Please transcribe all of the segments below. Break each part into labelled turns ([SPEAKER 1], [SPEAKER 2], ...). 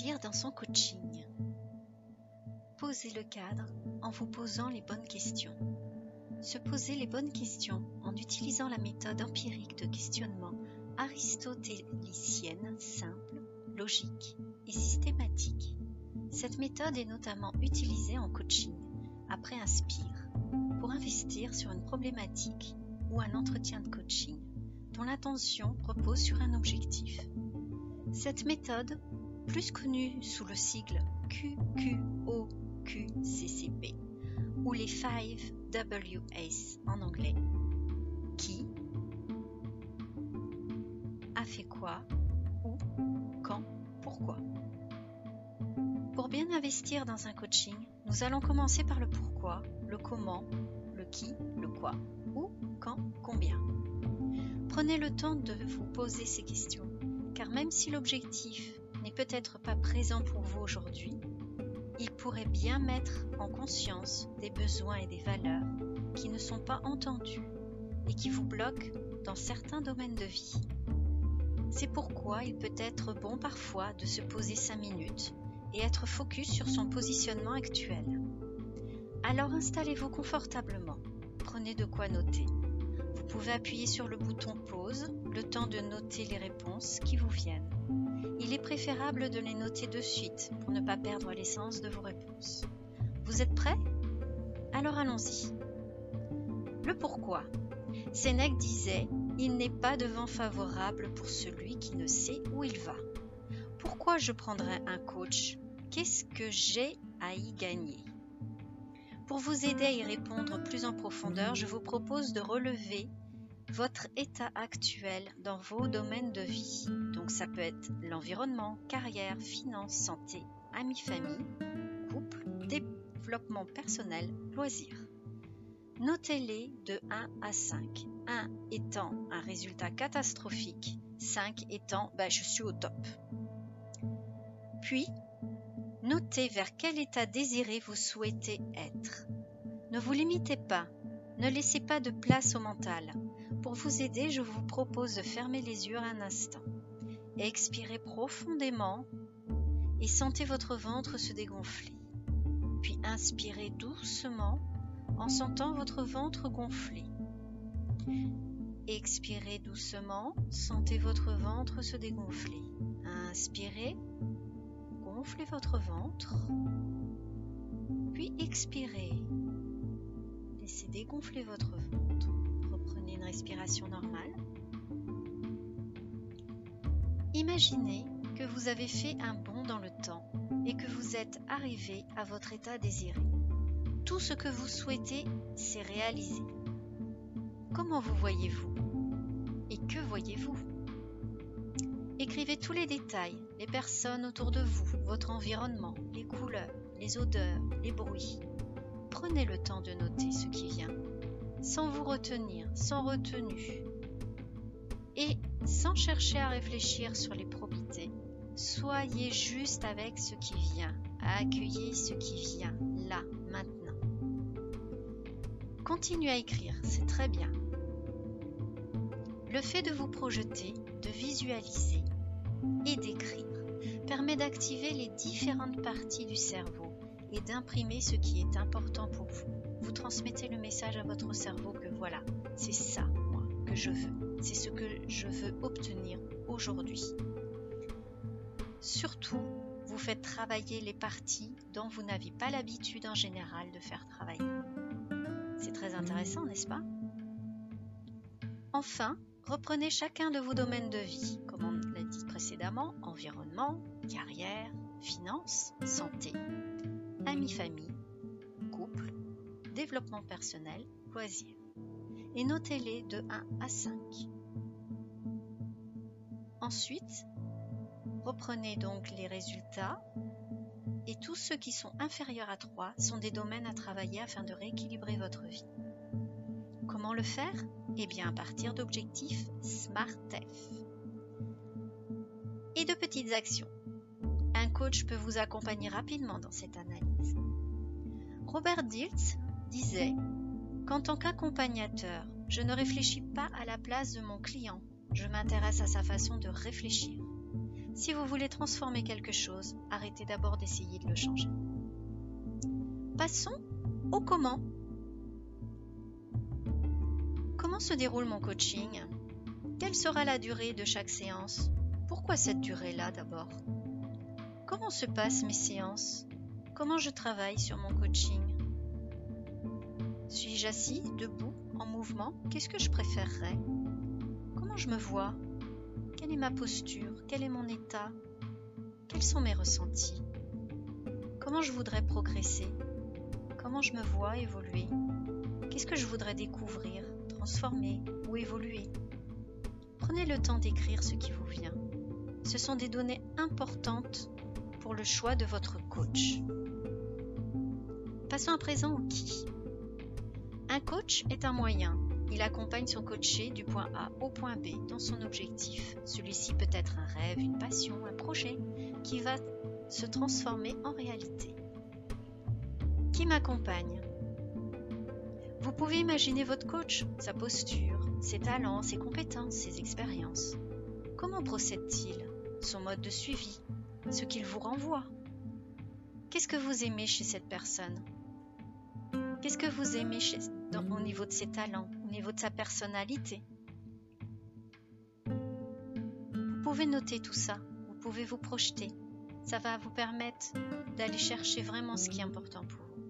[SPEAKER 1] investir dans son coaching Posez le cadre en vous posant les bonnes questions. Se poser les bonnes questions en utilisant la méthode empirique de questionnement aristotélicienne simple, logique et systématique. Cette méthode est notamment utilisée en coaching après un SPIRE pour investir sur une problématique ou un entretien de coaching dont l'attention repose sur un objectif. Cette méthode, plus connue sous le sigle QQOQCCP ou les 5 WS en anglais, qui, a fait quoi, où, quand, pourquoi. Pour bien investir dans un coaching, nous allons commencer par le pourquoi, le comment, le qui, le quoi, où, quand, combien. Prenez le temps de vous poser ces questions, car même si l'objectif n'est peut-être pas présent pour vous aujourd'hui, il pourrait bien mettre en conscience des besoins et des valeurs qui ne sont pas entendus et qui vous bloquent dans certains domaines de vie. C'est pourquoi il peut être bon parfois de se poser 5 minutes et être focus sur son positionnement actuel. Alors installez-vous confortablement, prenez de quoi noter. Vous pouvez appuyer sur le bouton pause, le temps de noter les réponses qui vous viennent. Il est préférable de les noter de suite pour ne pas perdre l'essence de vos réponses. Vous êtes prêts? Alors allons-y. Le pourquoi. Sénèque disait Il n'est pas de vent favorable pour celui qui ne sait où il va. Pourquoi je prendrais un coach? Qu'est-ce que j'ai à y gagner? Pour vous aider à y répondre plus en profondeur, je vous propose de relever votre état actuel dans vos domaines de vie. Donc ça peut être l'environnement, carrière, finances, santé, amis, famille, couple, développement personnel, loisirs. Notez-les de 1 à 5. 1 étant un résultat catastrophique, 5 étant bah, je suis au top. Puis, notez vers quel état désiré vous souhaitez être. Ne vous limitez pas, ne laissez pas de place au mental. Pour vous aider, je vous propose de fermer les yeux un instant. Expirez profondément et sentez votre ventre se dégonfler. Puis inspirez doucement en sentant votre ventre gonfler. Expirez doucement, sentez votre ventre se dégonfler. Inspirez, gonflez votre ventre, puis expirez. Laissez dégonfler votre ventre. Reprenez une respiration normale. Imaginez que vous avez fait un bond dans le temps et que vous êtes arrivé à votre état désiré. Tout ce que vous souhaitez s'est réalisé. Comment vous voyez-vous? Et que voyez-vous? Écrivez tous les détails, les personnes autour de vous, votre environnement, les couleurs, les odeurs, les bruits. Prenez le temps de noter ce qui vient, sans vous retenir, sans retenue. Et sans chercher à réfléchir sur les probités, soyez juste avec ce qui vient, accueillez ce qui vient, là, maintenant. Continuez à écrire, c'est très bien. Le fait de vous projeter, de visualiser et d'écrire permet d'activer les différentes parties du cerveau et d'imprimer ce qui est important pour vous. Vous transmettez le message à votre cerveau que voilà, c'est ça, moi, que je veux. C'est ce que je veux obtenir aujourd'hui. Surtout, vous faites travailler les parties dont vous n'avez pas l'habitude en général de faire travailler. C'est très intéressant, n'est-ce pas? Enfin, reprenez chacun de vos domaines de vie, comme on l'a dit précédemment, environnement, carrière, finances, santé, amis-famille, couple, développement personnel, loisirs. Et notez-les de 1 à 5. Ensuite, reprenez donc les résultats et tous ceux qui sont inférieurs à 3 sont des domaines à travailler afin de rééquilibrer votre vie. Comment le faire? Eh bien à partir d'objectifs SMARTF. Et de petites actions. Un coach peut vous accompagner rapidement dans cette analyse. Robert Diltz disait Qu'en tant qu'accompagnateur, je ne réfléchis pas à la place de mon client, je m'intéresse à sa façon de réfléchir. Si vous voulez transformer quelque chose, arrêtez d'abord d'essayer de le changer. Passons au comment. Comment se déroule mon coaching? Quelle sera la durée de chaque séance? Pourquoi cette durée-là d'abord? Comment se passent mes séances? Comment je travaille sur mon coaching. Suis-je assis, debout, en mouvement? Qu'est-ce que je préférerais? Comment je me vois? Quelle est ma posture? Quel est mon état? Quels sont mes ressentis? Comment je voudrais progresser? Comment je me vois évoluer? Qu'est-ce que je voudrais découvrir, transformer ou évoluer? Prenez le temps d'écrire ce qui vous vient. Ce sont des données importantes pour le choix de votre coach. Passons à présent au qui. Un coach est un moyen. Il accompagne son coaché du point A au point B dans son objectif. Celui-ci peut être un rêve, une passion, un projet qui va se transformer en réalité. Qui m'accompagne? Vous pouvez imaginer votre coach, sa posture, ses talents, ses compétences, ses expériences. Comment procède-t-il? Son mode de suivi? Ce qu'il vous renvoie Qu'est-ce que vous aimez chez cette personne? Qu'est-ce que vous aimez au niveau de ses talents, au niveau de sa personnalité? Vous pouvez noter tout ça, vous pouvez vous projeter. Ça va vous permettre d'aller chercher vraiment ce qui est important pour vous.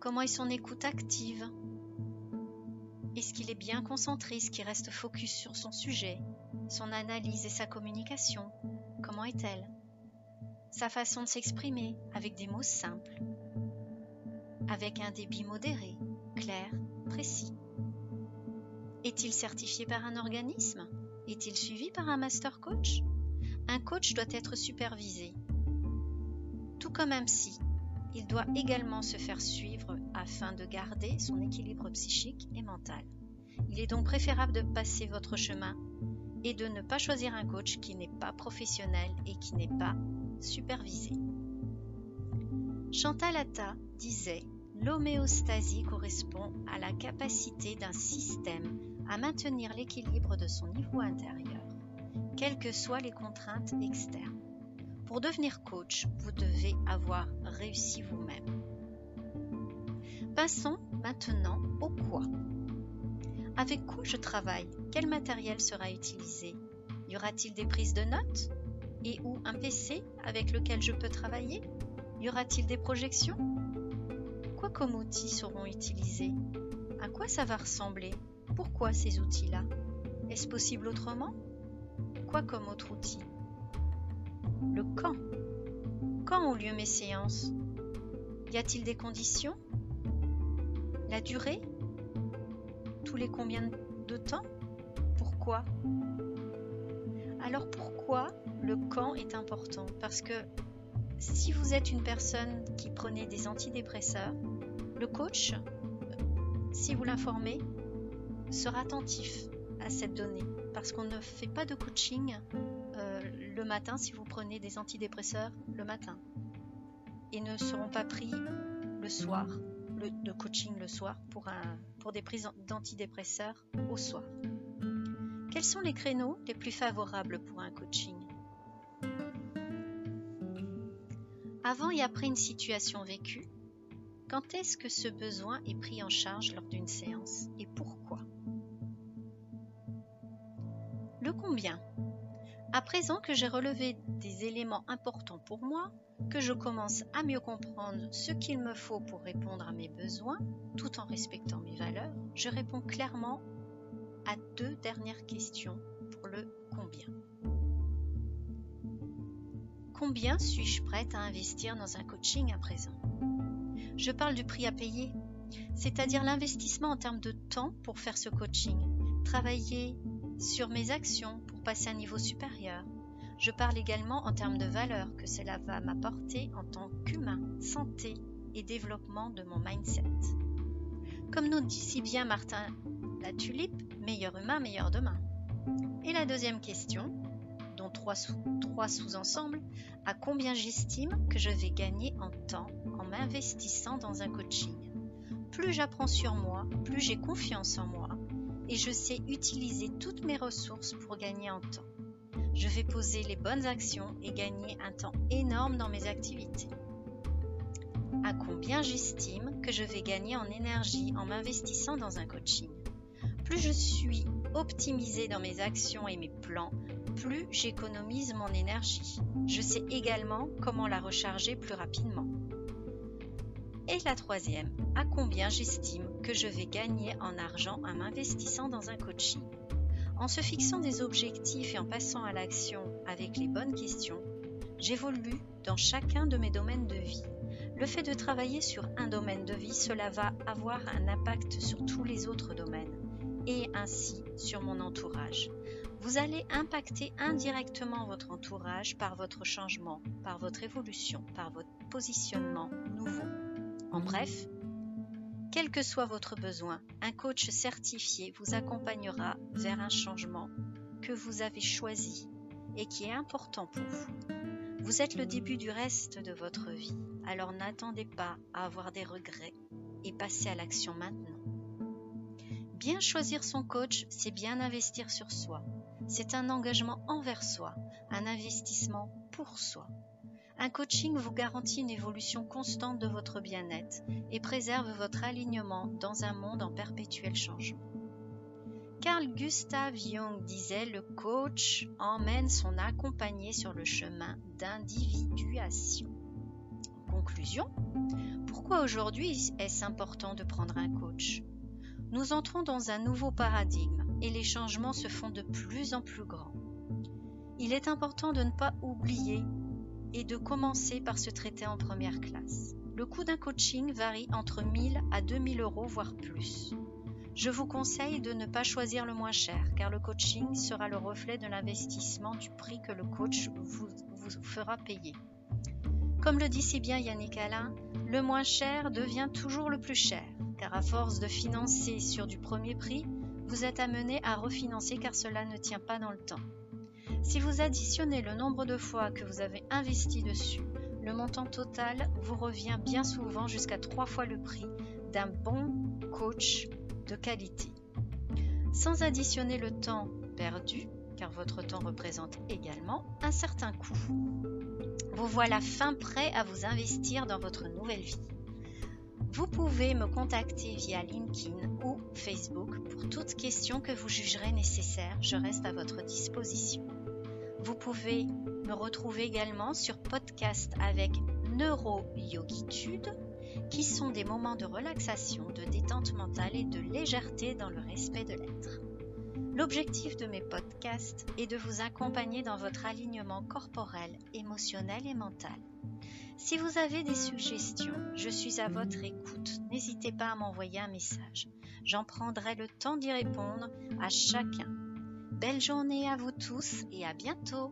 [SPEAKER 1] Comment est son écoute active? Est-ce qu'il est bien concentré Est-ce qu'il reste focus sur son sujet Son analyse et sa communication? Comment est-elle? Sa façon de s'exprimer avec des mots simples. Avec un débit modéré, clair, précis. Est-il certifié par un organisme? Est-il suivi par un master coach? Un coach doit être supervisé. Tout comme un psy, il doit également se faire suivre afin de garder son équilibre psychique et mental. Il est donc préférable de passer votre chemin et de ne pas choisir un coach qui n'est pas professionnel et qui n'est pas supervisé. Chantal Atta disait L'homéostasie correspond à la capacité d'un système à maintenir l'équilibre de son niveau intérieur, quelles que soient les contraintes externes. Pour devenir coach, vous devez avoir réussi vous-même. Passons maintenant au quoi. Avec quoi je travaille? Quel matériel sera utilisé? Y aura-t-il des prises de notes? Et ou un PC avec lequel je peux travailler? Y aura-t-il des projections? Quoi comme outils seront utilisés? À quoi ça va ressembler? Pourquoi ces outils-là? Est-ce possible autrement? Quoi comme autre outil? Le quand. Quand ont lieu mes séances? Y a-t-il des conditions? La durée? Tous les combien de temps? Pourquoi? Alors pourquoi le quand est important? Parce que si vous êtes une personne qui prenait des antidépresseurs, le coach, si vous l'informez, sera attentif à cette donnée. Parce qu'on ne fait pas de coaching euh, le matin si vous prenez des antidépresseurs le matin. Et ne seront pas pris le soir de coaching le soir pour, pour des prises d'antidépresseurs au soir. Quels sont les créneaux les plus favorables pour un coaching? Avant et après une situation vécue, quand est-ce que ce besoin est pris en charge lors d'une séance et pourquoi? Le combien? À présent que j'ai relevé des éléments importants pour moi, que je commence à mieux comprendre ce qu'il me faut pour répondre à mes besoins, tout en respectant mes valeurs, je réponds clairement à deux dernières questions pour le combien. Combien suis-je prête à investir dans un coaching à présent? Je parle du prix à payer, c'est-à-dire l'investissement en termes de temps pour faire ce coaching, travailler sur mes actions passer à un niveau supérieur, je parle également en termes de valeur que cela va m'apporter en tant qu'humain, santé et développement de mon mindset. Comme nous dit si bien Martin la tulipe, meilleur humain, meilleur demain. Et la deuxième question, dont trois, sous, trois sous-ensembles, à combien j'estime que je vais gagner en temps en m'investissant dans un coaching? Plus j'apprends sur moi, plus j'ai confiance en moi et je sais utiliser toutes mes ressources pour gagner en temps. Je vais poser les bonnes actions et gagner un temps énorme dans mes activités. À combien j'estime que je vais gagner en énergie en m'investissant dans un coaching Plus je suis optimisée dans mes actions et mes plans, plus j'économise mon énergie. Je sais également comment la recharger plus rapidement. Et la troisième, à combien j'estime que je vais gagner en argent en m'investissant dans un coaching En se fixant des objectifs et en passant à l'action avec les bonnes questions, j'évolue dans chacun de mes domaines de vie. Le fait de travailler sur un domaine de vie, cela va avoir un impact sur tous les autres domaines et ainsi sur mon entourage. Vous allez impacter indirectement votre entourage par votre changement, par votre évolution, par votre positionnement nouveau. En bref, quel que soit votre besoin, un coach certifié vous accompagnera vers un changement que vous avez choisi et qui est important pour vous. Vous êtes le début du reste de votre vie, alors n'attendez pas à avoir des regrets et passez à l'action maintenant. Bien choisir son coach, c'est bien investir sur soi. C'est un engagement envers soi, un investissement pour soi. Un coaching vous garantit une évolution constante de votre bien-être et préserve votre alignement dans un monde en perpétuel changement. Carl Gustav Jung disait le coach emmène son accompagné sur le chemin d'individuation. Conclusion Pourquoi aujourd'hui est-ce important de prendre un coach? Nous entrons dans un nouveau paradigme et les changements se font de plus en plus grands. Il est important de ne pas oublier et de commencer par se traiter en première classe. Le coût d'un coaching varie entre 1000 à 2000 euros, voire plus. Je vous conseille de ne pas choisir le moins cher, car le coaching sera le reflet de l'investissement du prix que le coach vous, vous fera payer. Comme le dit si bien Yannick Alain, le moins cher devient toujours le plus cher, car à force de financer sur du premier prix, vous êtes amené à refinancer car cela ne tient pas dans le temps. Si vous additionnez le nombre de fois que vous avez investi dessus, le montant total vous revient bien souvent jusqu'à trois fois le prix d'un bon coach de qualité. Sans additionner le temps perdu, car votre temps représente également un certain coût. Vous voilà fin prêt à vous investir dans votre nouvelle vie. Vous pouvez me contacter via LinkedIn ou Facebook pour toute question que vous jugerez nécessaire. Je reste à votre disposition. Vous pouvez me retrouver également sur podcast avec Neuro-Yogitude, qui sont des moments de relaxation, de détente mentale et de légèreté dans le respect de l'être. L'objectif de mes podcasts est de vous accompagner dans votre alignement corporel, émotionnel et mental. Si vous avez des suggestions, je suis à votre écoute. N'hésitez pas à m'envoyer un message. J'en prendrai le temps d'y répondre à chacun. Belle journée à vous tous et à bientôt